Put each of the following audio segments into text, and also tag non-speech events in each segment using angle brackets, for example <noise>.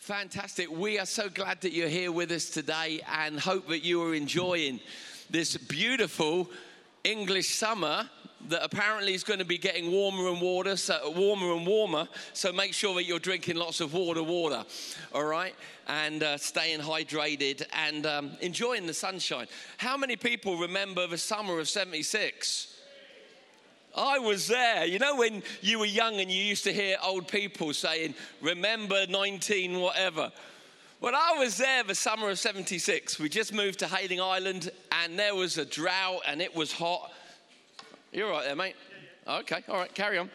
Fantastic. We are so glad that you're here with us today and hope that you are enjoying this beautiful English summer that apparently is going to be getting warmer and water, so warmer and warmer. So make sure that you're drinking lots of water, water, all right, and uh, staying hydrated and um, enjoying the sunshine. How many people remember the summer of '76? I was there. You know, when you were young and you used to hear old people saying, Remember 19 whatever. Well, I was there the summer of 76. We just moved to Hayling Island and there was a drought and it was hot. You're right there, mate. Okay, all right, carry on.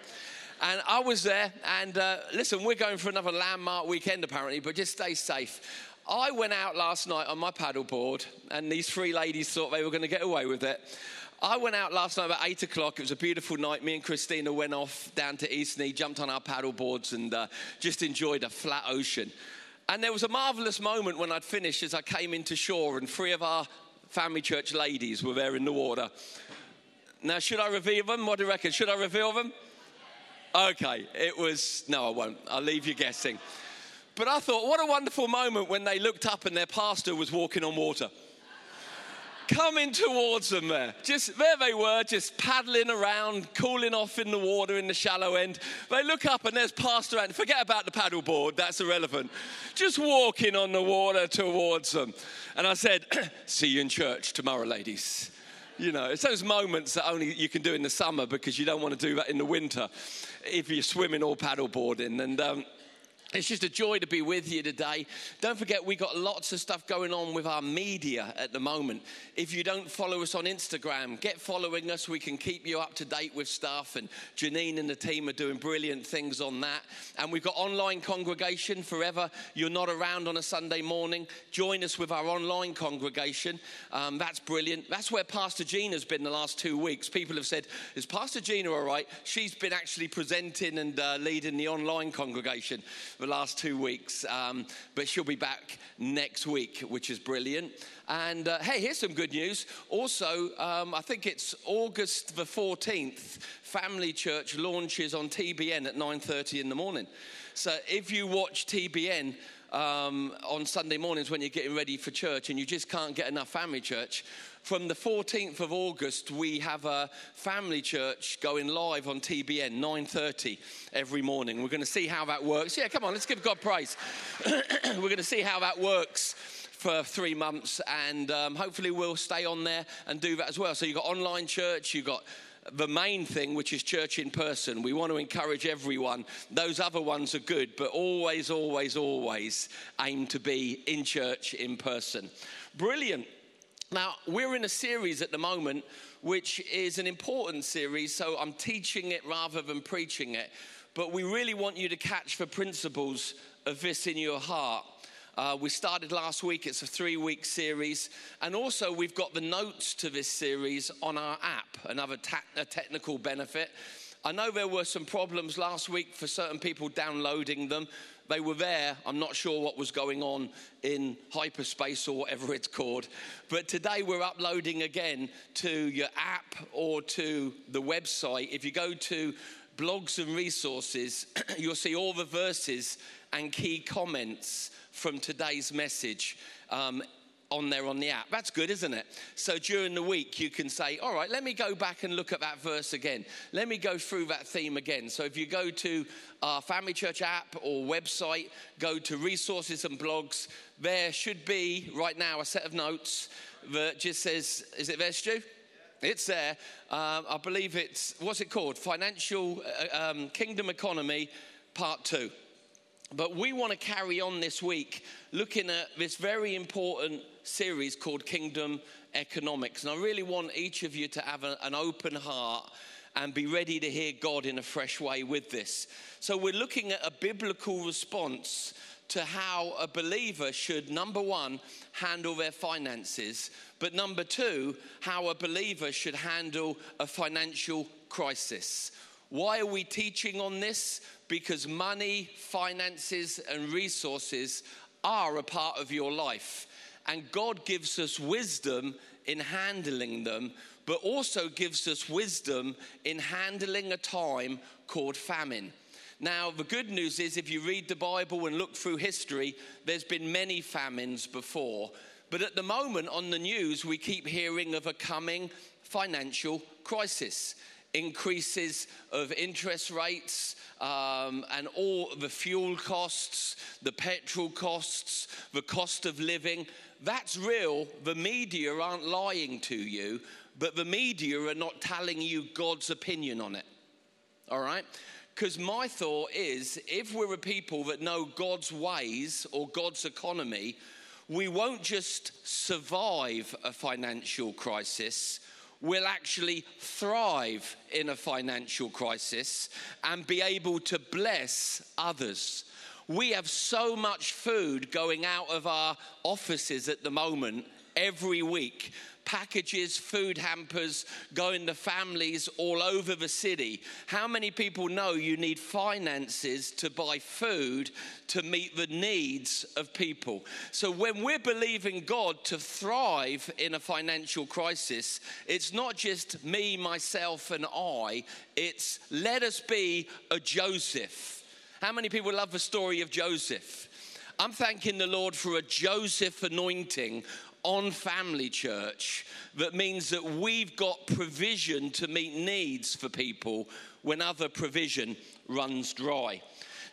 And I was there, and uh, listen, we're going for another landmark weekend apparently, but just stay safe. I went out last night on my paddleboard, and these three ladies thought they were going to get away with it. I went out last night about eight o'clock. It was a beautiful night. Me and Christina went off down to Eastney, jumped on our paddle boards, and uh, just enjoyed a flat ocean. And there was a marvelous moment when I'd finished as I came into shore, and three of our family church ladies were there in the water. Now, should I reveal them? What do you reckon? Should I reveal them? Okay, it was, no, I won't. I'll leave you guessing. But I thought, what a wonderful moment when they looked up and their pastor was walking on water coming towards them there. Just there they were, just paddling around, cooling off in the water in the shallow end. They look up and there's Pastor Andy. Forget about the paddleboard, that's irrelevant. Just walking on the water towards them. And I said, <clears throat> See you in church tomorrow, ladies. You know, it's those moments that only you can do in the summer because you don't want to do that in the winter if you're swimming or paddleboarding. And um, it's just a joy to be with you today. Don't forget, we got lots of stuff going on with our media at the moment. If you don't follow us on Instagram, get following us. We can keep you up to date with stuff. And Janine and the team are doing brilliant things on that. And we've got online congregation forever. You're not around on a Sunday morning. Join us with our online congregation. Um, that's brilliant. That's where Pastor Gina's been the last two weeks. People have said, Is Pastor Gina all right? She's been actually presenting and uh, leading the online congregation the last two weeks, um, but she'll be back next week, which is brilliant. And uh, hey, here's some good news. Also, um, I think it's August the 14th. Family Church launches on TBN at 9:30 in the morning. So if you watch TBN, um, on Sunday mornings when you're getting ready for church and you just can't get enough family church, from the 14th of August, we have a family church going live on TBN 9:30 every morning. We're going to see how that works. Yeah, come on, let's give God praise. <clears throat> We're going to see how that works for three months, and um, hopefully we'll stay on there and do that as well. So you've got online church, you've got the main thing, which is church in person. We want to encourage everyone. Those other ones are good, but always, always, always aim to be in church in person. Brilliant. Now, we're in a series at the moment which is an important series, so I'm teaching it rather than preaching it. But we really want you to catch the principles of this in your heart. Uh, we started last week, it's a three week series. And also, we've got the notes to this series on our app, another ta- technical benefit. I know there were some problems last week for certain people downloading them. They were there. I'm not sure what was going on in hyperspace or whatever it's called. But today we're uploading again to your app or to the website. If you go to blogs and resources, <clears throat> you'll see all the verses and key comments from today's message. Um, on there on the app. That's good, isn't it? So during the week, you can say, All right, let me go back and look at that verse again. Let me go through that theme again. So if you go to our Family Church app or website, go to resources and blogs, there should be right now a set of notes that just says, Is it there, Stu? It's there. Um, I believe it's, what's it called? Financial uh, um, Kingdom Economy, Part 2. But we want to carry on this week looking at this very important series called Kingdom Economics. And I really want each of you to have a, an open heart and be ready to hear God in a fresh way with this. So, we're looking at a biblical response to how a believer should, number one, handle their finances, but number two, how a believer should handle a financial crisis. Why are we teaching on this? Because money, finances, and resources are a part of your life. And God gives us wisdom in handling them, but also gives us wisdom in handling a time called famine. Now, the good news is if you read the Bible and look through history, there's been many famines before. But at the moment on the news, we keep hearing of a coming financial crisis increases of interest rates um, and all the fuel costs, the petrol costs, the cost of living. That's real. The media aren't lying to you, but the media are not telling you God's opinion on it. All right? Because my thought is if we're a people that know God's ways or God's economy, we won't just survive a financial crisis, we'll actually thrive in a financial crisis and be able to bless others. We have so much food going out of our offices at the moment every week packages, food hampers going to families all over the city. How many people know you need finances to buy food to meet the needs of people? So when we're believing God to thrive in a financial crisis, it's not just me, myself, and I, it's let us be a Joseph. How many people love the story of Joseph? I'm thanking the Lord for a Joseph anointing on Family Church that means that we've got provision to meet needs for people when other provision runs dry.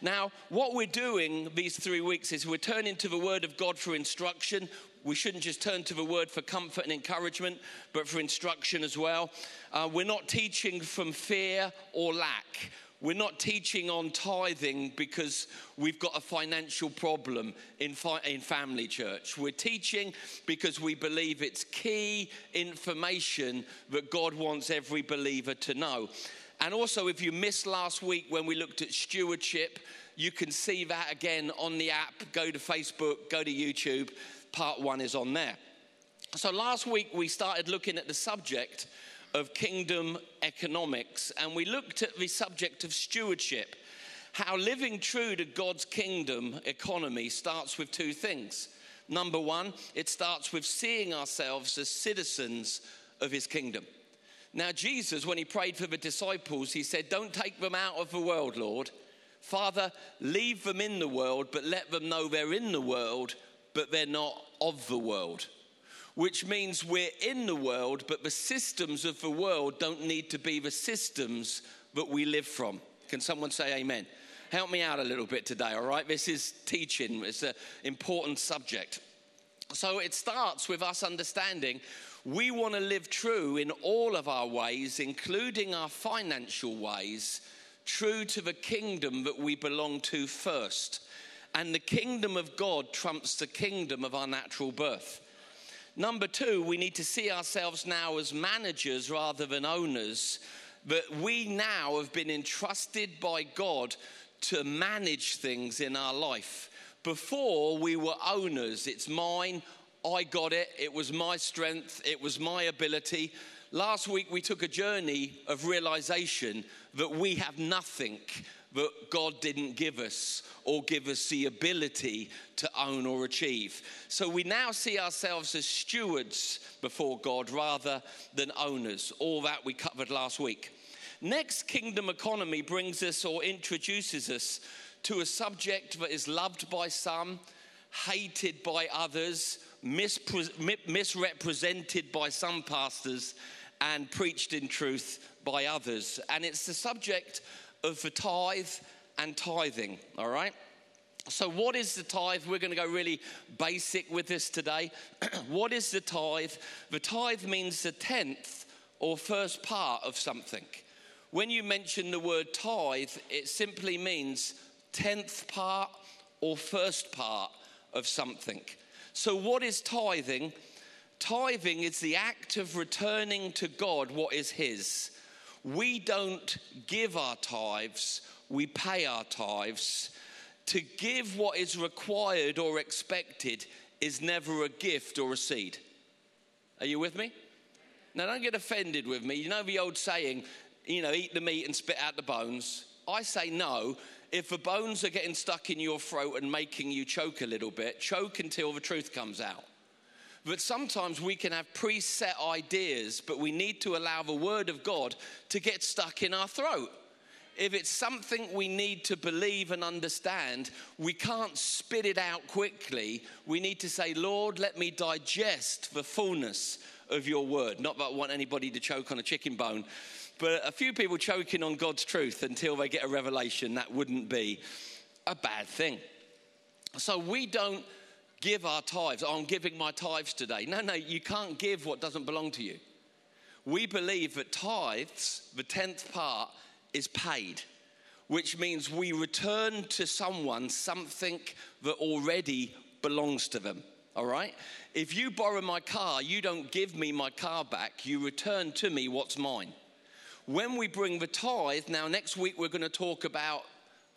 Now, what we're doing these three weeks is we're turning to the Word of God for instruction. We shouldn't just turn to the Word for comfort and encouragement, but for instruction as well. Uh, we're not teaching from fear or lack. We're not teaching on tithing because we've got a financial problem in, fi- in family church. We're teaching because we believe it's key information that God wants every believer to know. And also, if you missed last week when we looked at stewardship, you can see that again on the app. Go to Facebook, go to YouTube. Part one is on there. So, last week we started looking at the subject of kingdom economics, and we looked at the subject of stewardship. How living true to God's kingdom economy starts with two things. Number one, it starts with seeing ourselves as citizens of his kingdom. Now, Jesus, when he prayed for the disciples, he said, Don't take them out of the world, Lord. Father, leave them in the world, but let them know they're in the world, but they're not of the world which means we're in the world, but the systems of the world don't need to be the systems that we live from. Can someone say amen? Help me out a little bit today, all right? This is teaching, it's an important subject. So it starts with us understanding we want to live true in all of our ways, including our financial ways, true to the kingdom that we belong to first. And the kingdom of God trumps the kingdom of our natural birth. Number two, we need to see ourselves now as managers rather than owners. But we now have been entrusted by God to manage things in our life. Before we were owners, it's mine, I got it, it was my strength, it was my ability. Last week we took a journey of realization that we have nothing that God didn't give us or give us the ability to own or achieve. So we now see ourselves as stewards before God rather than owners. All that we covered last week. Next, kingdom economy brings us or introduces us to a subject that is loved by some, hated by others, misrepresented by some pastors, and preached in truth by others. And it's the subject of the tithe and tithing, all right? So, what is the tithe? We're going to go really basic with this today. <clears throat> what is the tithe? The tithe means the tenth or first part of something. When you mention the word tithe, it simply means tenth part or first part of something. So, what is tithing? Tithing is the act of returning to God what is His we don't give our tithes, we pay our tithes. To give what is required or expected is never a gift or a seed. Are you with me? Now, don't get offended with me. You know the old saying, you know, eat the meat and spit out the bones? I say no. If the bones are getting stuck in your throat and making you choke a little bit, choke until the truth comes out. But sometimes we can have preset ideas, but we need to allow the Word of God to get stuck in our throat. if it's something we need to believe and understand, we can't spit it out quickly. We need to say, Lord, let me digest the fullness of your word. Not that I want anybody to choke on a chicken bone, but a few people choking on God's truth until they get a revelation, that wouldn't be a bad thing. So we don't give our tithes. Oh, I'm giving my tithes today. No, no, you can't give what doesn't belong to you. We believe that tithes, the tenth part, is paid, which means we return to someone something that already belongs to them. All right? If you borrow my car, you don't give me my car back, you return to me what's mine. When we bring the tithe, now next week we're going to talk about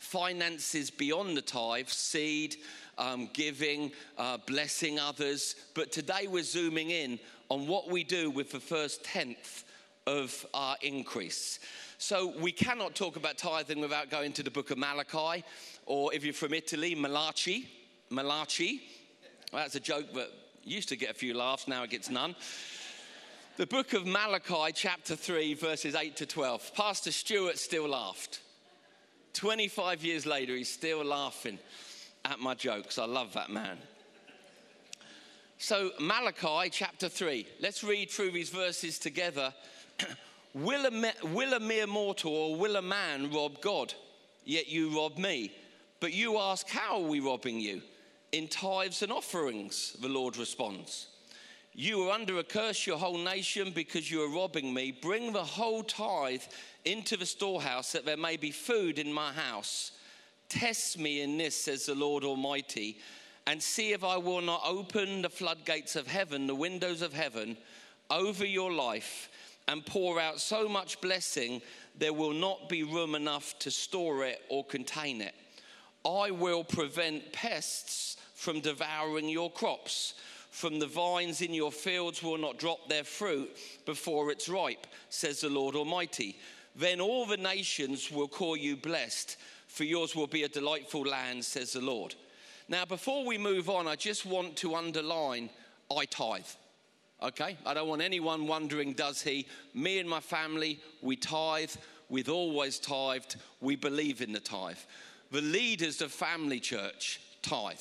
finances beyond the tithe, seed, um, giving, uh, blessing others. But today we're zooming in on what we do with the first tenth of our increase. So we cannot talk about tithing without going to the book of Malachi, or if you're from Italy, Malachi. Malachi. Well, that's a joke that used to get a few laughs, now it gets none. The book of Malachi, chapter 3, verses 8 to 12. Pastor Stewart still laughed. 25 years later, he's still laughing at my jokes. I love that man. So, Malachi chapter 3. Let's read through these verses together. <clears throat> will, a, will a mere mortal or will a man rob God? Yet you rob me. But you ask, How are we robbing you? In tithes and offerings, the Lord responds. You are under a curse, your whole nation, because you are robbing me. Bring the whole tithe into the storehouse, that there may be food in my house. Test me in this, says the Lord Almighty, and see if I will not open the floodgates of heaven, the windows of heaven, over your life, and pour out so much blessing there will not be room enough to store it or contain it. I will prevent pests from devouring your crops from the vines in your fields will not drop their fruit before it's ripe, says the Lord Almighty. Then all the nations will call you blessed, for yours will be a delightful land, says the Lord. Now, before we move on, I just want to underline I tithe. Okay? I don't want anyone wondering, does he? Me and my family, we tithe. We've always tithed. We believe in the tithe. The leaders of Family Church tithe.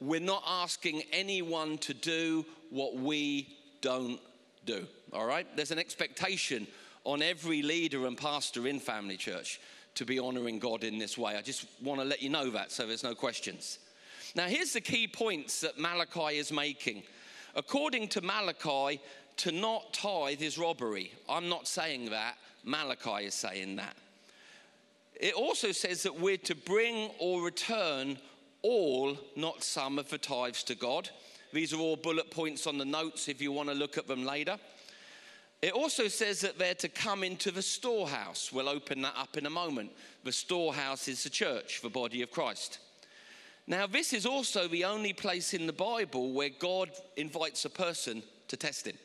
We're not asking anyone to do what we don't do. All right? There's an expectation on every leader and pastor in Family Church to be honoring God in this way. I just want to let you know that so there's no questions. Now, here's the key points that Malachi is making. According to Malachi, to not tithe is robbery. I'm not saying that, Malachi is saying that. It also says that we're to bring or return all, not some, of the tithes to God. These are all bullet points on the notes if you want to look at them later. It also says that they're to come into the storehouse. We'll open that up in a moment. The storehouse is the church, the body of Christ. Now, this is also the only place in the Bible where God invites a person to test him.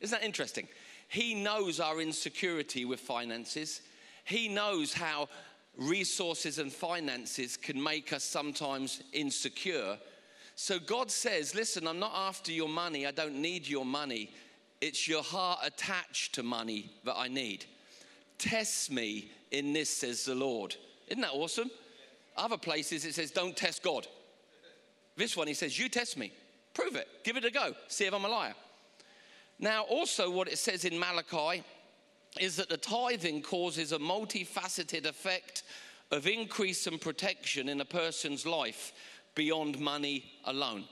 Isn't that interesting? He knows our insecurity with finances. He knows how resources and finances can make us sometimes insecure. So God says, Listen, I'm not after your money. I don't need your money. It's your heart attached to money that I need. Test me in this, says the Lord. Isn't that awesome? Other places it says, Don't test God. This one, he says, You test me. Prove it. Give it a go. See if I'm a liar. Now, also, what it says in Malachi is that the tithing causes a multifaceted effect of increase and protection in a person's life beyond money alone.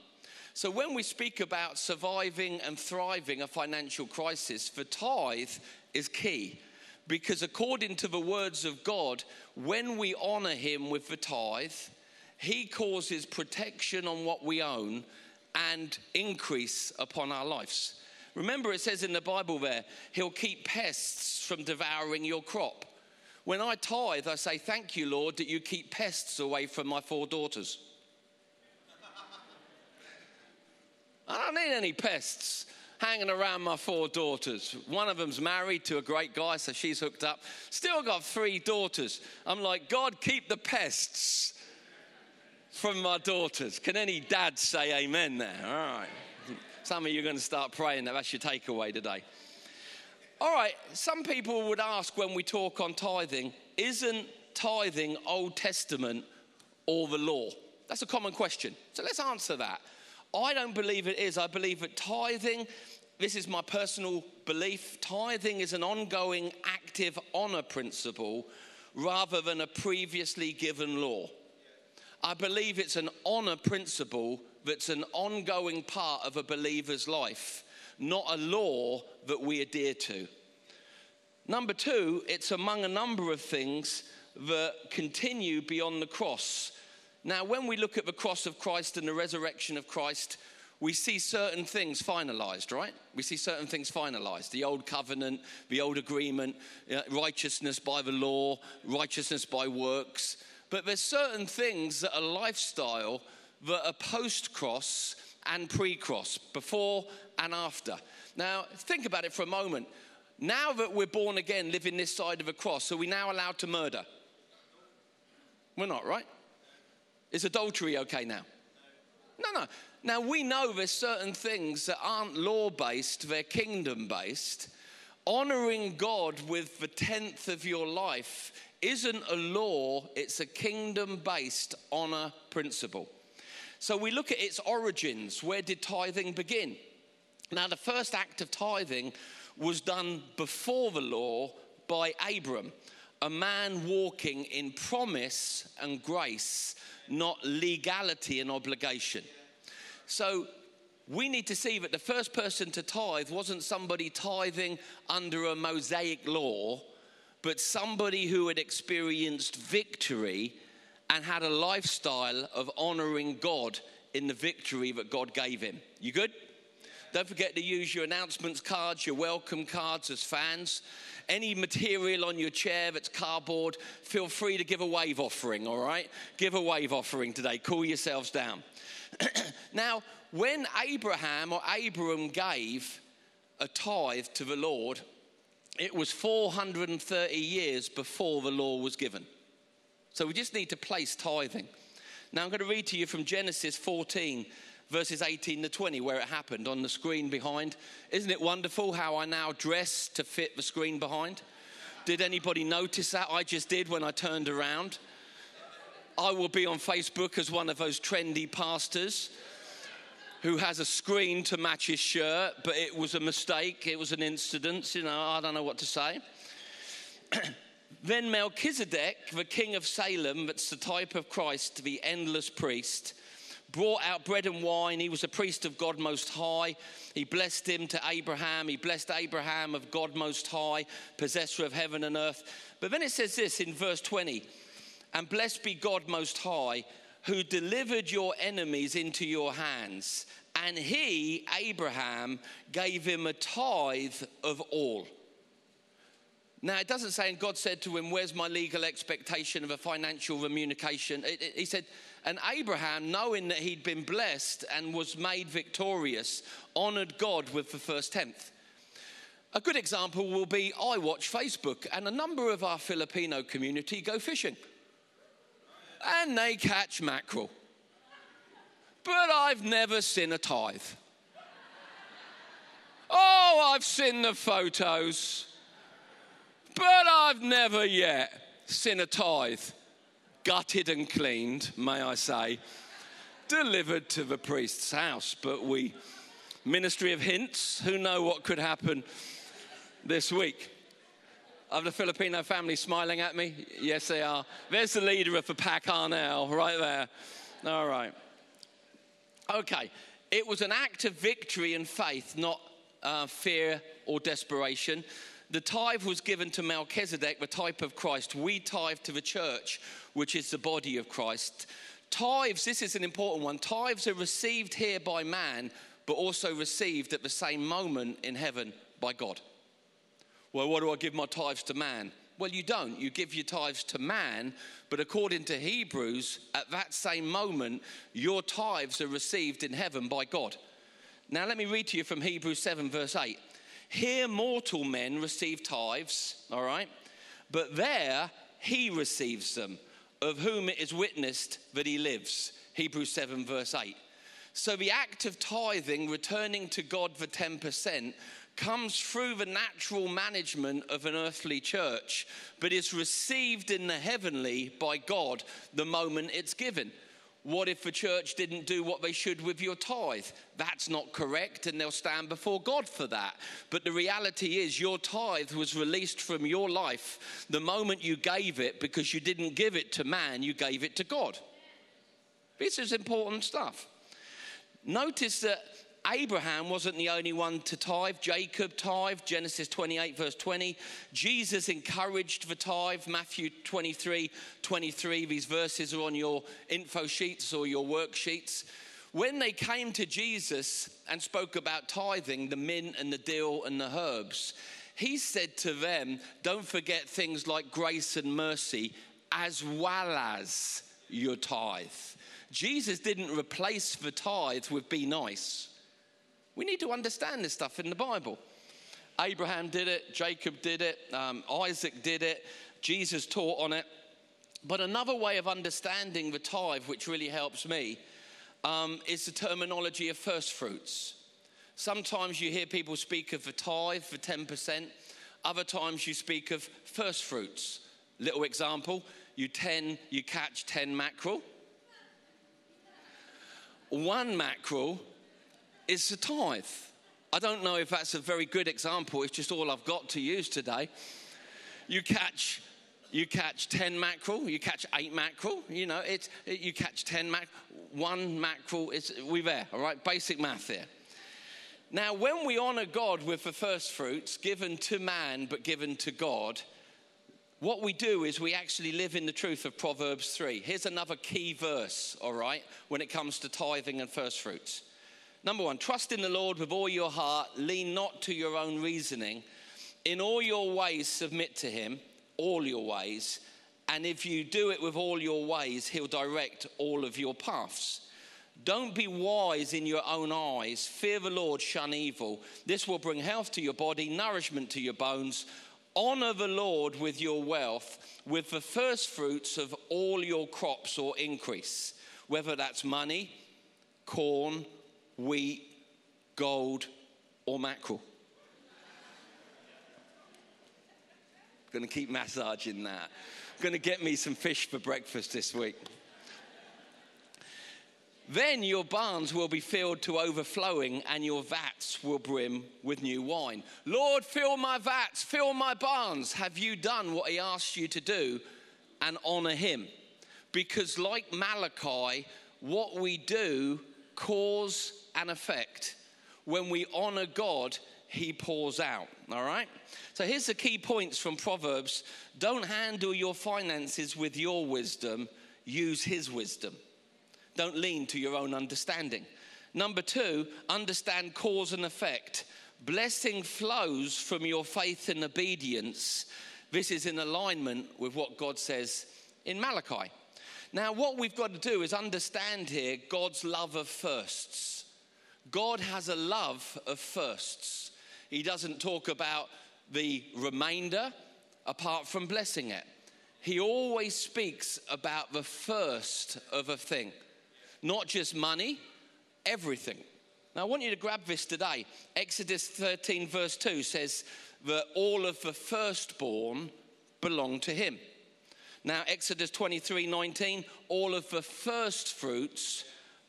So, when we speak about surviving and thriving a financial crisis, the tithe is key because, according to the words of God, when we honor Him with the tithe, He causes protection on what we own and increase upon our lives. Remember, it says in the Bible there, He'll keep pests from devouring your crop. When I tithe, I say, Thank you, Lord, that you keep pests away from my four daughters. I don't need any pests hanging around my four daughters. One of them's married to a great guy, so she's hooked up. Still got three daughters. I'm like, God, keep the pests from my daughters. Can any dad say amen there? All right. Some of you are going to start praying that that's your takeaway today. All right, some people would ask when we talk on tithing, isn't tithing Old Testament or the law? That's a common question. So let's answer that. I don't believe it is. I believe that tithing, this is my personal belief, tithing is an ongoing active honor principle rather than a previously given law. I believe it's an honor principle that's an ongoing part of a believer's life, not a law that we adhere to. Number two, it's among a number of things that continue beyond the cross. Now, when we look at the cross of Christ and the resurrection of Christ, we see certain things finalized, right? We see certain things finalized. The old covenant, the old agreement, uh, righteousness by the law, righteousness by works. But there's certain things that are lifestyle that are post cross and pre cross, before and after. Now, think about it for a moment. Now that we're born again, living this side of a cross, are we now allowed to murder? We're not, right? Is adultery okay now? No, no. Now we know there's certain things that aren't law based, they're kingdom based. Honoring God with the tenth of your life isn't a law, it's a kingdom based honor principle. So we look at its origins. Where did tithing begin? Now, the first act of tithing was done before the law by Abram, a man walking in promise and grace, not legality and obligation. So we need to see that the first person to tithe wasn't somebody tithing under a Mosaic law, but somebody who had experienced victory and had a lifestyle of honoring God in the victory that God gave him. You good? Don't forget to use your announcements cards, your welcome cards as fans. Any material on your chair that's cardboard, feel free to give a wave offering, all right? Give a wave offering today. Cool yourselves down. <clears throat> now, when Abraham or Abram gave a tithe to the Lord, it was 430 years before the law was given. So we just need to place tithing. Now I'm going to read to you from Genesis 14, verses 18 to 20, where it happened on the screen behind. Isn't it wonderful how I now dress to fit the screen behind? Did anybody notice that? I just did when I turned around. I will be on Facebook as one of those trendy pastors who has a screen to match his shirt, but it was a mistake. It was an incident. You know, I don't know what to say. <clears throat> then Melchizedek, the king of Salem, that's the type of Christ, the endless priest, brought out bread and wine. He was a priest of God Most High. He blessed him to Abraham. He blessed Abraham of God Most High, possessor of heaven and earth. But then it says this in verse 20 And blessed be God Most High who delivered your enemies into your hands. And he, Abraham, gave him a tithe of all. Now, it doesn't say, and God said to him, Where's my legal expectation of a financial remuneration? He said, And Abraham, knowing that he'd been blessed and was made victorious, honored God with the first tenth. A good example will be I watch Facebook, and a number of our Filipino community go fishing and they catch mackerel. But I've never seen a tithe. Oh, I've seen the photos, but I've never yet seen a tithe gutted and cleaned, may I say, delivered to the priest's house. But we, ministry of hints, who know what could happen this week? of the Filipino family smiling at me? Yes, they are. There's the leader of the pack now, right there. All right. Okay. It was an act of victory and faith, not uh, fear or desperation. The tithe was given to Melchizedek, the type of Christ. We tithe to the church, which is the body of Christ. Tithes, this is an important one. Tithes are received here by man, but also received at the same moment in heaven by God. Well, what do I give my tithes to man? Well, you don't. You give your tithes to man, but according to Hebrews, at that same moment, your tithes are received in heaven by God. Now, let me read to you from Hebrews 7, verse 8. Here, mortal men receive tithes, all right, but there he receives them, of whom it is witnessed that he lives. Hebrews 7, verse 8. So, the act of tithing, returning to God for 10%, comes through the natural management of an earthly church, but is received in the heavenly by God the moment it's given. What if the church didn't do what they should with your tithe? That's not correct, and they'll stand before God for that. But the reality is, your tithe was released from your life the moment you gave it because you didn't give it to man, you gave it to God. This is important stuff. Notice that Abraham wasn't the only one to tithe. Jacob tithe, Genesis 28, verse 20. Jesus encouraged the tithe, Matthew 23, 23. These verses are on your info sheets or your worksheets. When they came to Jesus and spoke about tithing, the mint and the dill and the herbs, he said to them, Don't forget things like grace and mercy, as well as your tithe. Jesus didn't replace the tithe with be nice. We need to understand this stuff in the Bible. Abraham did it, Jacob did it, um, Isaac did it, Jesus taught on it. But another way of understanding the tithe, which really helps me, um, is the terminology of first fruits. Sometimes you hear people speak of the tithe for 10%, other times you speak of first fruits. Little example you, ten, you catch 10 mackerel. One mackerel is the tithe. I don't know if that's a very good example, it's just all I've got to use today. You catch you catch 10 mackerel, you catch 8 mackerel, you know, it's, you catch 10 mackerel, one mackerel, is, we there, all right? Basic math here. Now, when we honor God with the first fruits given to man but given to God, what we do is we actually live in the truth of Proverbs 3. Here's another key verse, all right, when it comes to tithing and first fruits. Number one, trust in the Lord with all your heart, lean not to your own reasoning. In all your ways, submit to Him, all your ways. And if you do it with all your ways, He'll direct all of your paths. Don't be wise in your own eyes. Fear the Lord, shun evil. This will bring health to your body, nourishment to your bones. Honor the Lord with your wealth, with the first fruits of all your crops or increase, whether that's money, corn, wheat, gold, or mackerel. To keep massaging that. To get me some fish for breakfast this week. Then your barns will be filled to overflowing, and your vats will brim with new wine. Lord, fill my vats, fill my barns. Have you done what he asked you to do? And honor him. Because, like Malachi, what we do cause and effect. When we honor God, He pours out. All right? So here's the key points from Proverbs don't handle your finances with your wisdom, use His wisdom. Don't lean to your own understanding. Number two, understand cause and effect. Blessing flows from your faith and obedience. This is in alignment with what God says in Malachi. Now, what we've got to do is understand here God's love of firsts. God has a love of firsts. He doesn't talk about the remainder apart from blessing it. He always speaks about the first of a thing, not just money, everything. Now, I want you to grab this today. Exodus 13, verse 2 says that all of the firstborn belong to him. Now, Exodus 23, 19, all of the first fruits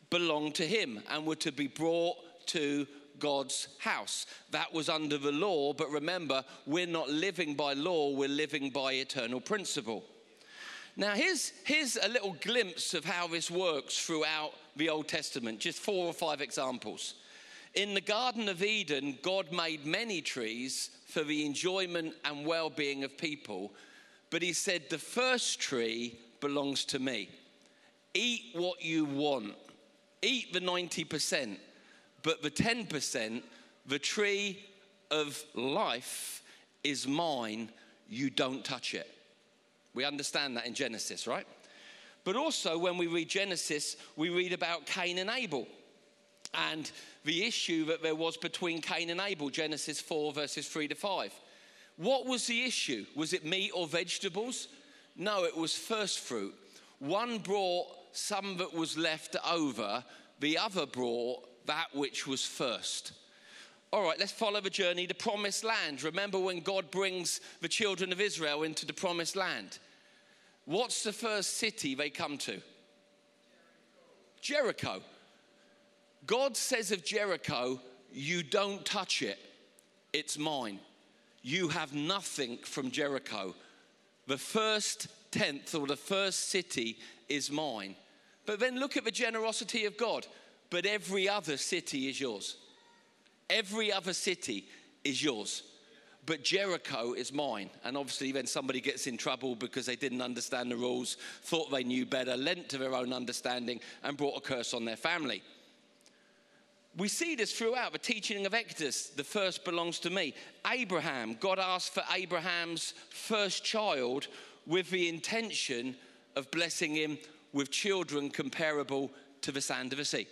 belonged to him and were to be brought to God's house. That was under the law, but remember, we're not living by law, we're living by eternal principle. Now, here's, here's a little glimpse of how this works throughout the Old Testament, just four or five examples. In the Garden of Eden, God made many trees for the enjoyment and well being of people, but He said, The first tree belongs to me. Eat what you want eat the 90%, but the 10%, the tree of life is mine, you don't touch it. We understand that in Genesis, right? But also, when we read Genesis, we read about Cain and Abel and the issue that there was between Cain and Abel, Genesis 4, verses 3 to 5. What was the issue? Was it meat or vegetables? No, it was first fruit. One brought some that was left over, the other brought that which was first. all right, let's follow the journey to promised land. Remember when God brings the children of Israel into the promised land? What's the first city they come to? Jericho. God says of Jericho, You don't touch it, it's mine. You have nothing from Jericho. The first tenth or the first city is mine. But then look at the generosity of God. But every other city is yours. Every other city is yours. But Jericho is mine. And obviously, then somebody gets in trouble because they didn't understand the rules, thought they knew better, lent to their own understanding, and brought a curse on their family. We see this throughout the teaching of Exodus. The first belongs to me. Abraham, God asked for Abraham's first child with the intention of blessing him with children comparable to the sand of the sea.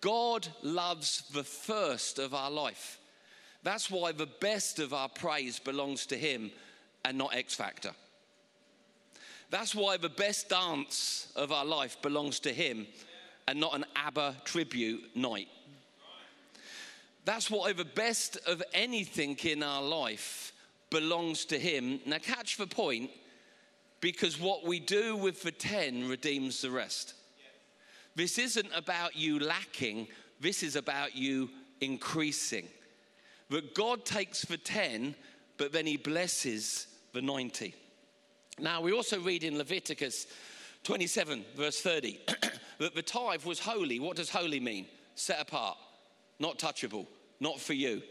God loves the first of our life. That's why the best of our praise belongs to Him and not X Factor. That's why the best dance of our life belongs to Him and not an ABBA tribute night. That's why the best of anything in our life belongs to Him. Now, catch the point because what we do with the 10 redeems the rest. This isn't about you lacking, this is about you increasing. That God takes the 10, but then He blesses the 90. Now, we also read in Leviticus 27, verse 30, <clears throat> that the tithe was holy. What does holy mean? Set apart, not touchable, not for you.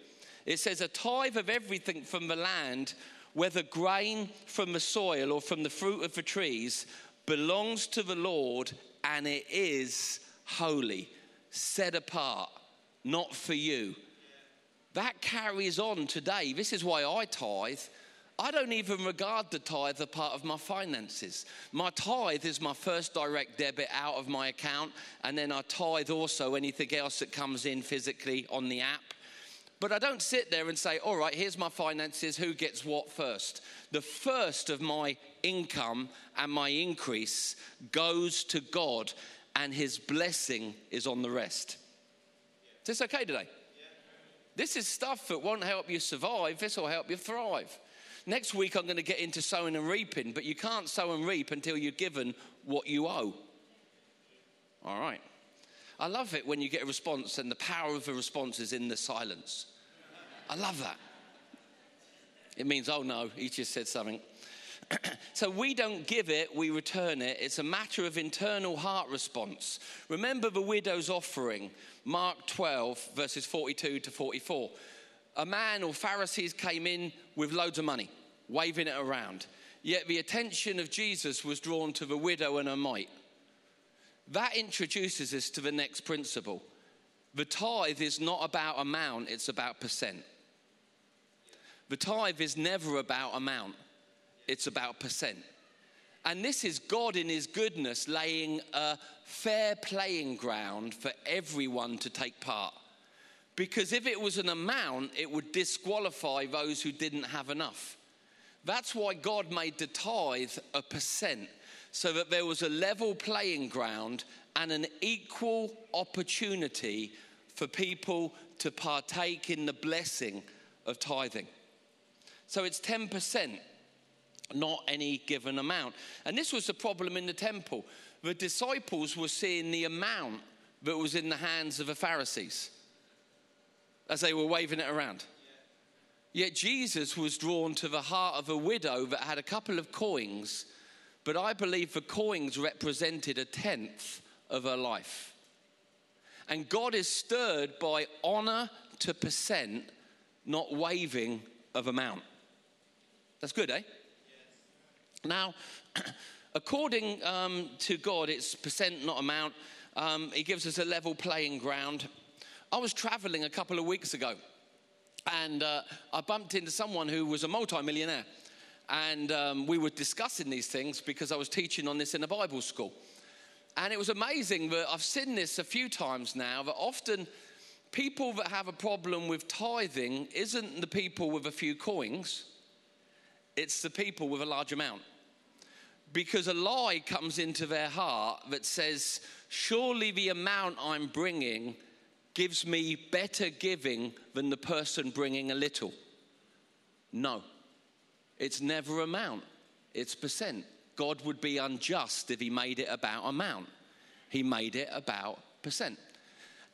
It says, a tithe of everything from the land, whether grain from the soil or from the fruit of the trees, belongs to the Lord and it is holy, set apart, not for you. That carries on today. This is why I tithe. I don't even regard the tithe a part of my finances. My tithe is my first direct debit out of my account, and then I tithe also anything else that comes in physically on the app. But I don't sit there and say, all right, here's my finances, who gets what first? The first of my income and my increase goes to God, and his blessing is on the rest. Is this okay today? This is stuff that won't help you survive, this will help you thrive. Next week, I'm going to get into sowing and reaping, but you can't sow and reap until you're given what you owe. All right. I love it when you get a response and the power of the response is in the silence. I love that. It means, oh no, he just said something. <clears throat> so we don't give it, we return it. It's a matter of internal heart response. Remember the widow's offering, Mark 12, verses 42 to 44. A man or Pharisees came in with loads of money, waving it around. Yet the attention of Jesus was drawn to the widow and her mite. That introduces us to the next principle. The tithe is not about amount, it's about percent. The tithe is never about amount, it's about percent. And this is God in His goodness laying a fair playing ground for everyone to take part. Because if it was an amount, it would disqualify those who didn't have enough. That's why God made the tithe a percent, so that there was a level playing ground and an equal opportunity for people to partake in the blessing of tithing. So it's 10%, not any given amount. And this was the problem in the temple. The disciples were seeing the amount that was in the hands of the Pharisees as they were waving it around. Yet Jesus was drawn to the heart of a widow that had a couple of coins, but I believe the coins represented a tenth of her life. And God is stirred by honor to percent, not waving of amount. That's good, eh? Yes. Now, <clears throat> according um, to God, it's percent, not amount. Um, he gives us a level playing ground. I was traveling a couple of weeks ago and uh, I bumped into someone who was a multimillionaire. And um, we were discussing these things because I was teaching on this in a Bible school. And it was amazing that I've seen this a few times now that often people that have a problem with tithing isn't the people with a few coins it's the people with a large amount. Because a lie comes into their heart that says, surely the amount I'm bringing gives me better giving than the person bringing a little? No. It's never amount, it's percent. God would be unjust if he made it about amount. He made it about percent.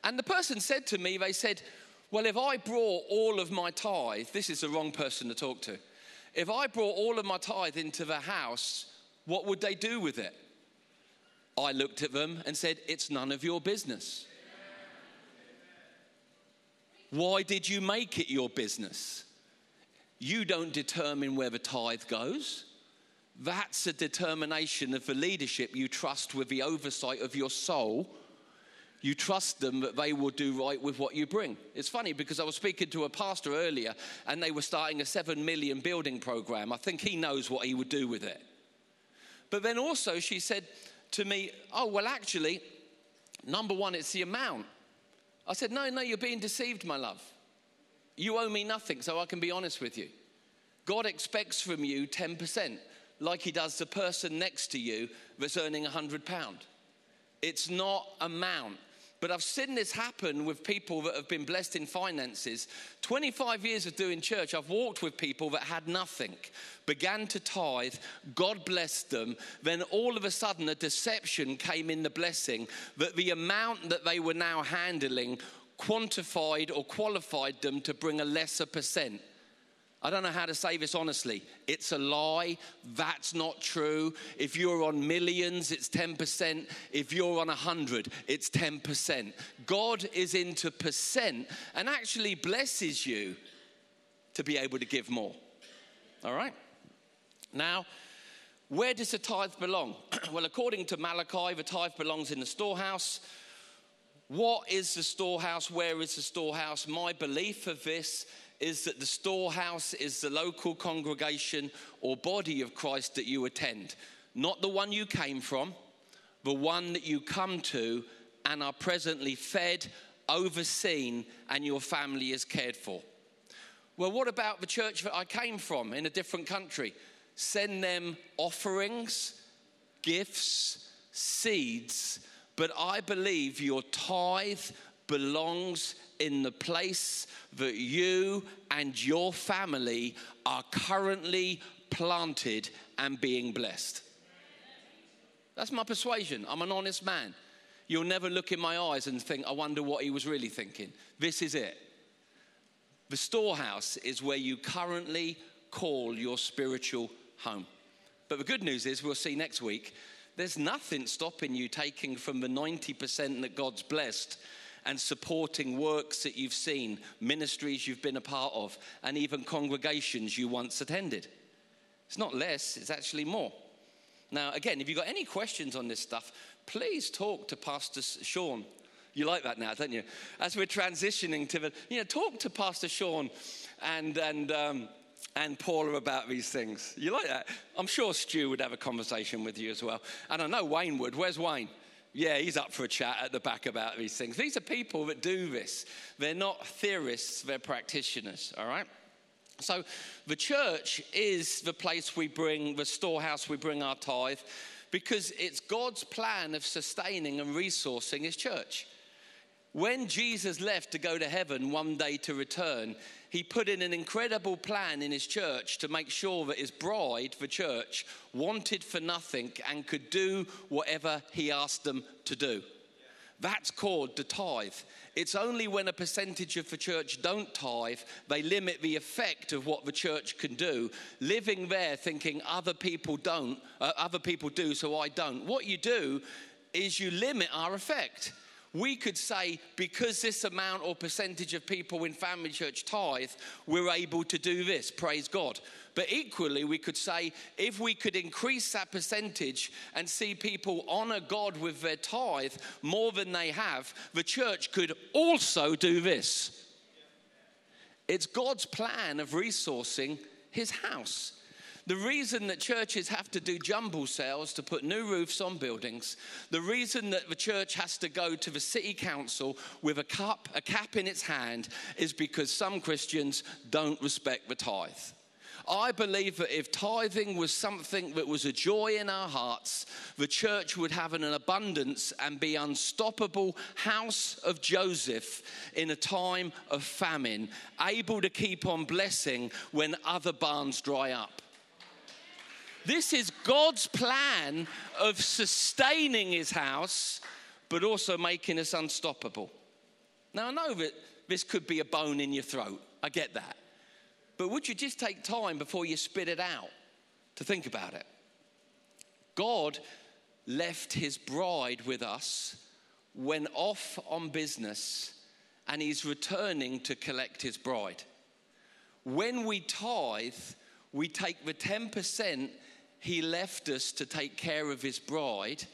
And the person said to me, they said, Well, if I brought all of my tithe, this is the wrong person to talk to. If I brought all of my tithe into the house, what would they do with it? I looked at them and said, It's none of your business. Why did you make it your business? You don't determine where the tithe goes. That's a determination of the leadership you trust with the oversight of your soul. You trust them that they will do right with what you bring. It's funny because I was speaking to a pastor earlier and they were starting a seven million building program. I think he knows what he would do with it. But then also she said to me, Oh, well, actually, number one, it's the amount. I said, No, no, you're being deceived, my love. You owe me nothing, so I can be honest with you. God expects from you 10%, like He does the person next to you that's earning £100. It's not amount, but I've seen this happen with people that have been blessed in finances. 25 years of doing church, I've walked with people that had nothing, began to tithe, God blessed them. Then all of a sudden, a deception came in the blessing that the amount that they were now handling quantified or qualified them to bring a lesser percent. I don't know how to say this honestly. It's a lie. That's not true. If you're on millions, it's 10%. If you're on 100, it's 10%. God is into percent and actually blesses you to be able to give more. All right? Now, where does the tithe belong? <clears throat> well, according to Malachi, the tithe belongs in the storehouse. What is the storehouse? Where is the storehouse? My belief of this is that the storehouse is the local congregation or body of Christ that you attend, not the one you came from, the one that you come to and are presently fed, overseen, and your family is cared for. Well, what about the church that I came from in a different country? Send them offerings, gifts, seeds, but I believe your tithe belongs in the place that you and your family are currently planted and being blessed. That's my persuasion. I'm an honest man. You'll never look in my eyes and think, I wonder what he was really thinking. This is it. The storehouse is where you currently call your spiritual home. But the good news is, we'll see next week, there's nothing stopping you taking from the 90% that God's blessed and supporting works that you've seen, ministries you've been a part of, and even congregations you once attended. It's not less, it's actually more. Now, again, if you've got any questions on this stuff, please talk to Pastor Sean. You like that now, don't you? As we're transitioning to the, you know, talk to Pastor Sean and, and, um, and Paula about these things. You like that? I'm sure Stu would have a conversation with you as well. And I know Wayne would. Where's Wayne? Yeah, he's up for a chat at the back about these things. These are people that do this. They're not theorists, they're practitioners, all right? So the church is the place we bring, the storehouse we bring our tithe, because it's God's plan of sustaining and resourcing his church. When Jesus left to go to heaven one day to return, he put in an incredible plan in his church to make sure that his bride, the church, wanted for nothing and could do whatever he asked them to do. That's called the tithe. It's only when a percentage of the church don't tithe, they limit the effect of what the church can do, living there thinking other people don't, uh, other people do, so I don't. What you do is you limit our effect we could say because this amount or percentage of people in family church tithe, we're able to do this. Praise God. But equally, we could say if we could increase that percentage and see people honor God with their tithe more than they have, the church could also do this. It's God's plan of resourcing his house. The reason that churches have to do jumble sales to put new roofs on buildings, the reason that the church has to go to the city council with a cup, a cap in its hand, is because some Christians don't respect the tithe. I believe that if tithing was something that was a joy in our hearts, the church would have an abundance and be unstoppable house of Joseph in a time of famine, able to keep on blessing when other barns dry up. This is God's plan of sustaining his house, but also making us unstoppable. Now, I know that this could be a bone in your throat. I get that. But would you just take time before you spit it out to think about it? God left his bride with us, went off on business, and he's returning to collect his bride. When we tithe, we take the 10% he left us to take care of his bride,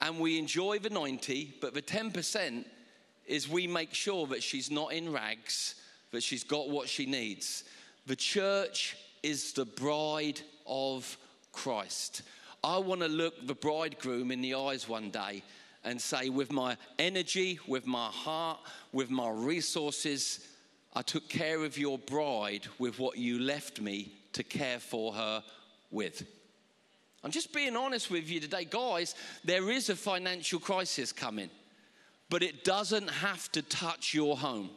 and we enjoy the 90, but the 10% is we make sure that she's not in rags, that she's got what she needs. The church is the bride of Christ. I want to look the bridegroom in the eyes one day and say, with my energy, with my heart, with my resources, I took care of your bride with what you left me to care for her with. I'm just being honest with you today, guys. There is a financial crisis coming, but it doesn't have to touch your home.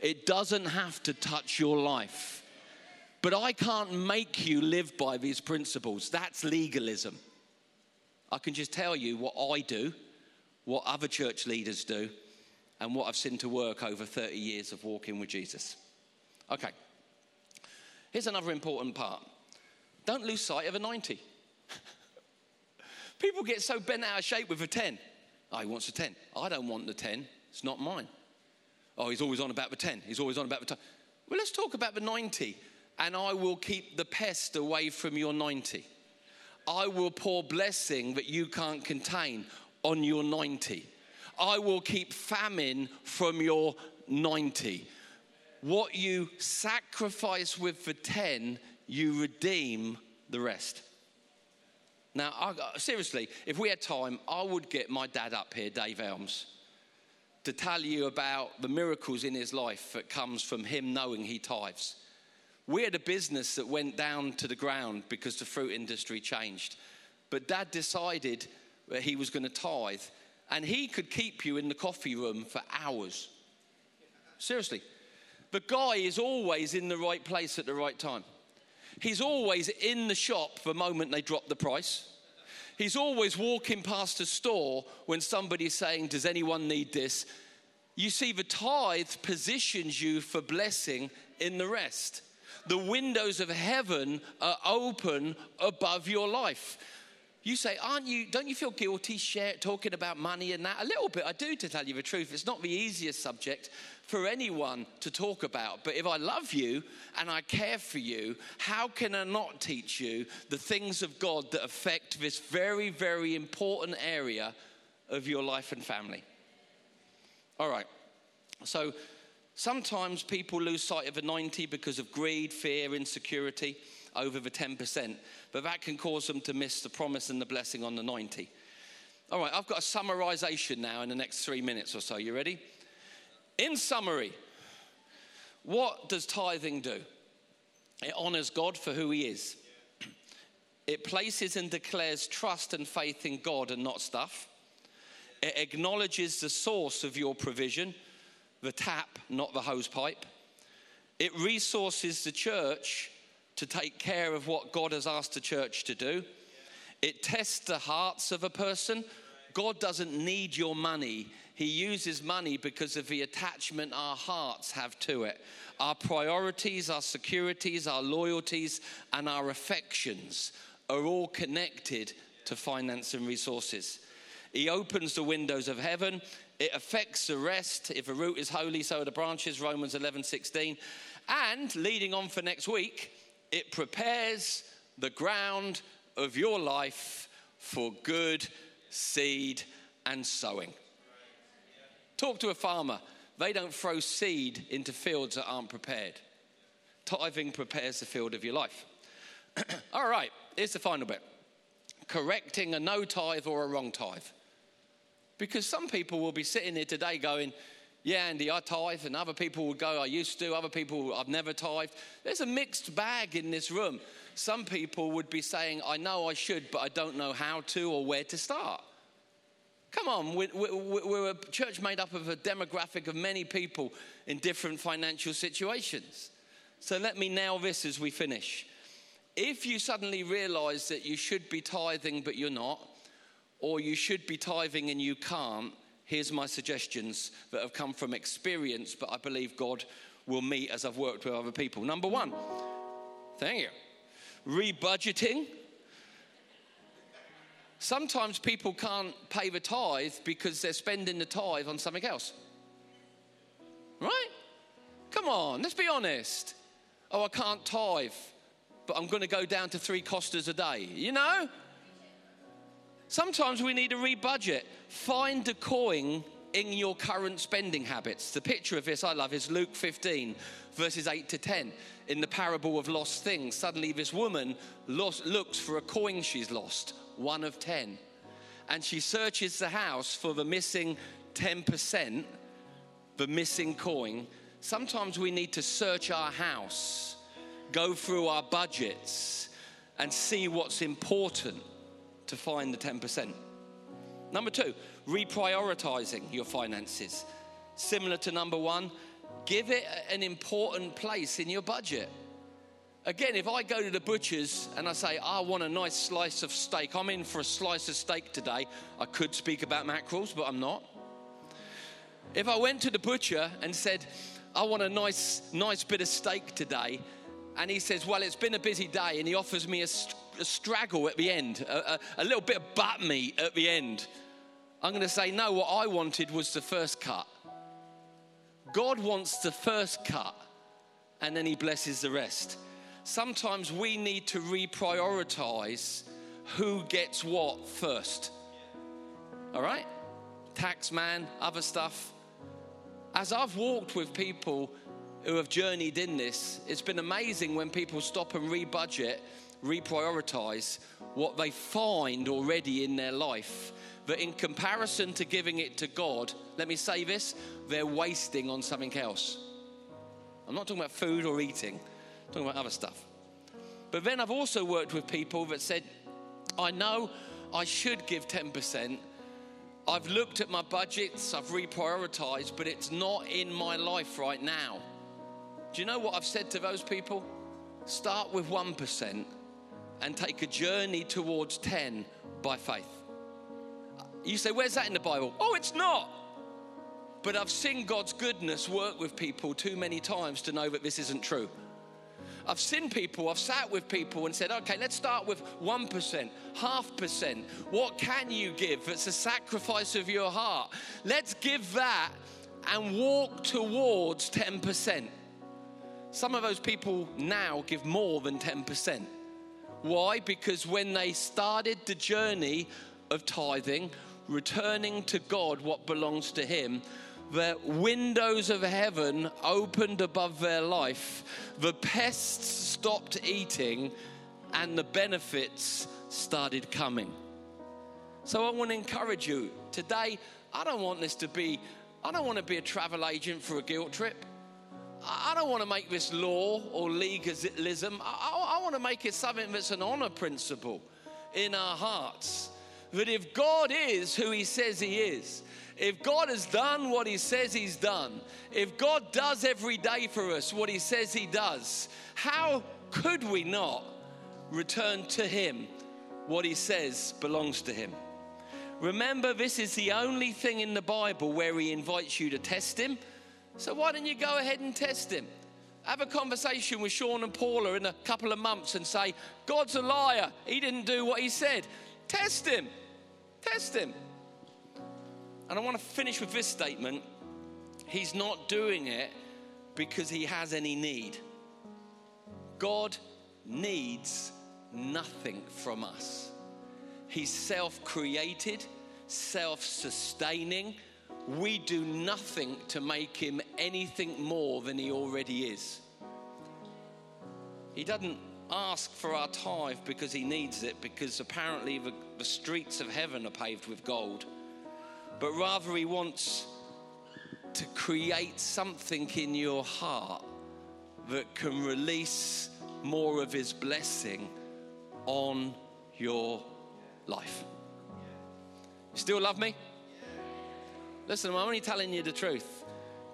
It doesn't have to touch your life. But I can't make you live by these principles. That's legalism. I can just tell you what I do, what other church leaders do, and what I've seen to work over 30 years of walking with Jesus. Okay, here's another important part don't lose sight of a 90. <laughs> People get so bent out of shape with a 10. Oh, he wants a 10. I don't want the 10. It's not mine. Oh, he's always on about the 10. He's always on about the 10. Well, let's talk about the 90. And I will keep the pest away from your 90. I will pour blessing that you can't contain on your 90. I will keep famine from your 90. What you sacrifice with the 10, you redeem the rest. Now, I, uh, seriously, if we had time, I would get my dad up here, Dave Elms, to tell you about the miracles in his life that comes from him knowing he tithes. We had a business that went down to the ground because the fruit industry changed. But dad decided that he was going to tithe, and he could keep you in the coffee room for hours. Seriously. The guy is always in the right place at the right time. He's always in the shop the moment they drop the price. He's always walking past a store when somebody's saying, Does anyone need this? You see, the tithe positions you for blessing in the rest. The windows of heaven are open above your life. You say, aren't you, don't you feel guilty share, talking about money and that? A little bit, I do, to tell you the truth. It's not the easiest subject for anyone to talk about. But if I love you and I care for you, how can I not teach you the things of God that affect this very, very important area of your life and family? All right. So sometimes people lose sight of a 90 because of greed, fear, insecurity over the 10%, but that can cause them to miss the promise and the blessing on the 90. All right, I've got a summarization now in the next three minutes or so. You ready? In summary, what does tithing do? It honors God for who He is. It places and declares trust and faith in God and not stuff. It acknowledges the source of your provision, the tap, not the hose pipe. It resources the church to take care of what God has asked the church to do. It tests the hearts of a person. God doesn't need your money. He uses money because of the attachment our hearts have to it. Our priorities, our securities, our loyalties, and our affections are all connected to finance and resources. He opens the windows of heaven. It affects the rest. If a root is holy, so are the branches, Romans 11, 16. And leading on for next week, it prepares the ground of your life for good seed and sowing. Talk to a farmer. They don't throw seed into fields that aren't prepared. Tithing prepares the field of your life. <clears throat> All right, here's the final bit correcting a no tithe or a wrong tithe. Because some people will be sitting here today going, Yeah, Andy, I tithe, and other people would go, I used to, other people, I've never tithed. There's a mixed bag in this room. Some people would be saying, I know I should, but I don't know how to or where to start. Come on, we're, we're, a church made up of a demographic of many people in different financial situations. So let me nail this as we finish. If you suddenly realize that you should be tithing but you're not, or you should be tithing and you can't, here's my suggestions that have come from experience, but I believe God will meet as I've worked with other people. Number one, thank you. Rebudgeting. Sometimes people can't pay the tithe because they're spending the tithe on something else. Right? Come on, let's be honest. Oh, I can't tithe, but I'm going to go down to three costas a day. You know? Sometimes we need to rebudget. Find a coin in your current spending habits. The picture of this I love is Luke 15, verses 8 to 10. In the parable of lost things, suddenly this woman lost, looks for a coin she's lost, one of 10. And she searches the house for the missing 10%, the missing coin. Sometimes we need to search our house, go through our budgets, and see what's important to find the 10%. Number two, reprioritizing your finances. Similar to number one, give it an important place in your budget. Again, if I go to the butcher's and I say, I want a nice slice of steak, I'm in for a slice of steak today. I could speak about mackerels, but I'm not. If I went to the butcher and said, I want a nice, nice bit of steak today, and he says, Well, it's been a busy day, and he offers me a, straggle at the end, a, a, a little bit of butt meat at the end. I'm going to say, no, what I wanted was the first cut. God wants the first cut, and then He blesses the rest. Sometimes we need to reprioritize who gets what first. All right? Tax man, other stuff. As I've walked with people who have journeyed in this, it's been amazing when people stop and rebudget reprioritize what they find already in their life. That in comparison to giving it to God, let me say this, they're wasting on something else. I'm not talking about food or eating, I'm talking about other stuff. But then I've also worked with people that said, I know I should give 10%. I've looked at my budgets, I've reprioritized, but it's not in my life right now. Do you know what I've said to those people? Start with 1% and take a journey towards 10 by faith. You say, Where's that in the Bible? Oh, it's not. But I've seen God's goodness work with people too many times to know that this isn't true. I've seen people, I've sat with people and said, okay, let's start with 1%, half percent. What can you give? It's a sacrifice of your heart. Let's give that and walk towards 10%. Some of those people now give more than 10%. Why? Because when they started the journey of tithing, returning to God what belongs to Him, the windows of heaven opened above their life, the pests stopped eating, and the benefits started coming. So I want to encourage you today. I don't want this to be, I don't want to be a travel agent for a guilt trip. I don't want to make this law or legalism. I, I, want to make it something that's an honor principle in our hearts. That if God is who He says He is, if God has done what He says He's done, if God does every day for us what He says He does, how could we not return to Him what He says belongs to Him? Remember, this is the only thing in the Bible where He invites you to test Him so why don't you go ahead and test him? Have a conversation with Sean and Paula in a couple of months and say, God's a liar. He didn't do what he said. Test him. Test him. And I want to finish with this statement He's not doing it because he has any need. God needs nothing from us. He's self created, self sustaining, we do nothing to make him anything more than he already is. He doesn't ask for our tithe because he needs it, because apparently the, the streets of heaven are paved with gold. But rather, he wants to create something in your heart that can release more of His blessing on your life. You still love me? Listen, I'm only telling you the truth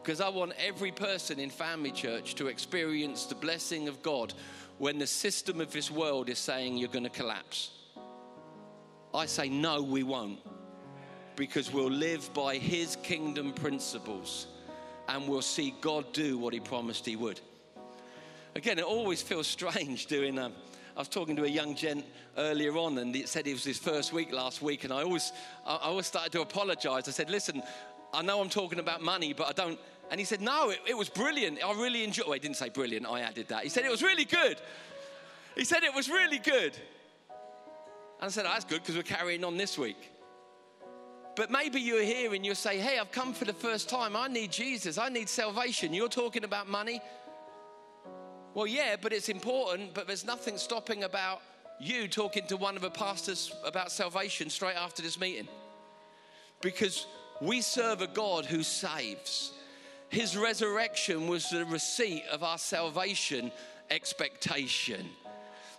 because I want every person in Family Church to experience the blessing of God when the system of this world is saying you're going to collapse. I say, no, we won't because we'll live by His kingdom principles and we'll see God do what He promised He would. Again, it always feels <laughs> strange doing. Um, I was talking to a young gent earlier on, and he said it was his first week last week, and I always, I always started to apologise. I said, "Listen, I know I'm talking about money, but I don't." And he said, "No, it, it was brilliant. I really enjoyed." Well, he didn't say brilliant. I added that. He said it was really good. He said it was really good. And I said, oh, "That's good because we're carrying on this week." But maybe you're here and you say, Hey, I've come for the first time. I need Jesus. I need salvation. You're talking about money. Well, yeah, but it's important, but there's nothing stopping about you talking to one of the pastors about salvation straight after this meeting. Because we serve a God who saves. His resurrection was the receipt of our salvation expectation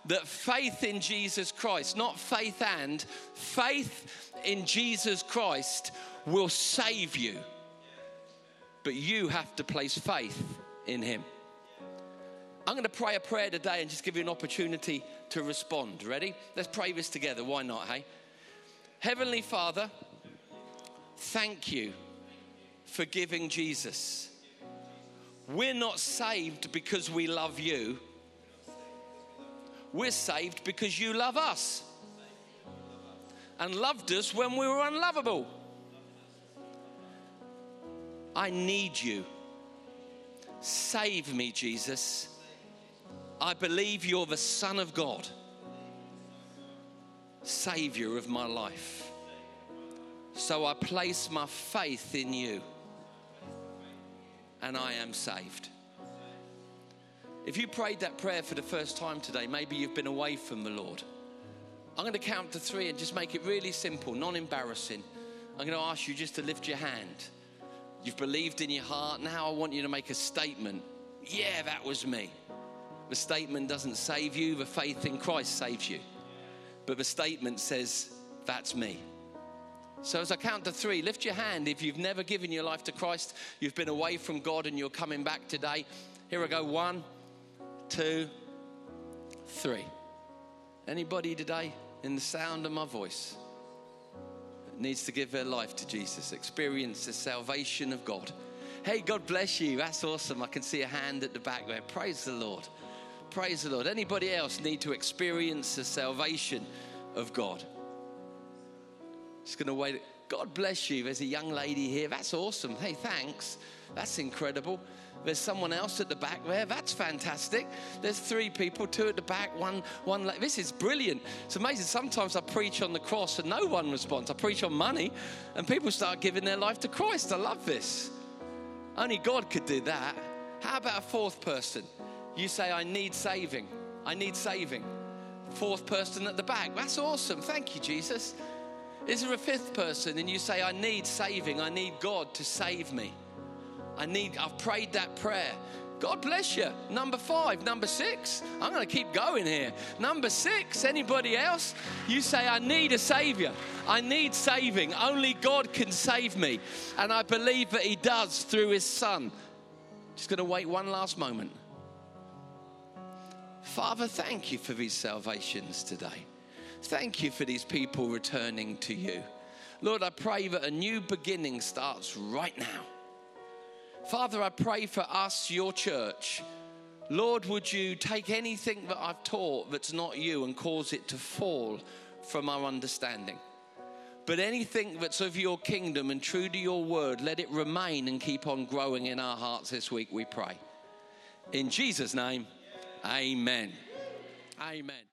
that faith in Jesus Christ, not faith and, faith in Jesus Christ will save you. But you have to place faith in Him. I'm going to pray a prayer today and just give you an opportunity to respond. Ready? Let's pray this together. Why not, hey? Heavenly Father, thank you for giving Jesus. We're not saved because we love you we're saved because you love us and loved us when we were unlovable. I need you. Save me, Jesus. I believe you're the Son of God, Savior of my life. So I place my faith in you, and I am saved. If you prayed that prayer for the first time today, maybe you've been away from the Lord. I'm going to count to three and just make it really simple, non embarrassing. I'm going to ask you just to lift your hand. You've believed in your heart. Now I want you to make a statement. Yeah, that was me. The statement doesn't save you, the faith in Christ saves you. But the statement says, That's me. So, as I count to three, lift your hand if you've never given your life to Christ, you've been away from God and you're coming back today. Here I go one, two, three. Anybody today in the sound of my voice needs to give their life to Jesus, experience the salvation of God? Hey, God bless you. That's awesome. I can see a hand at the back there. Praise the Lord. Praise the Lord. Anybody else need to experience the salvation of God? Just going to wait. God bless you. There's a young lady here. That's awesome. Hey, thanks. That's incredible. There's someone else at the back there. That's fantastic. There's three people, two at the back, one, one. This is brilliant. It's amazing. Sometimes I preach on the cross and no one responds. I preach on money and people start giving their life to Christ. I love this. Only God could do that. How about a fourth person? You say, I need saving. I need saving. Fourth person at the back. That's awesome. Thank you, Jesus. Is there a fifth person and you say, I need saving. I need God to save me? I need, I've prayed that prayer. God bless you. Number five, number six. I'm going to keep going here. Number six, anybody else? You say, I need a savior. I need saving. Only God can save me. And I believe that He does through His Son. Just going to wait one last moment. Father, thank you for these salvations today. Thank you for these people returning to you. Lord, I pray that a new beginning starts right now. Father, I pray for us, your church. Lord, would you take anything that I've taught that's not you and cause it to fall from our understanding? But anything that's of your kingdom and true to your word, let it remain and keep on growing in our hearts this week, we pray. In Jesus' name, amen. Amen.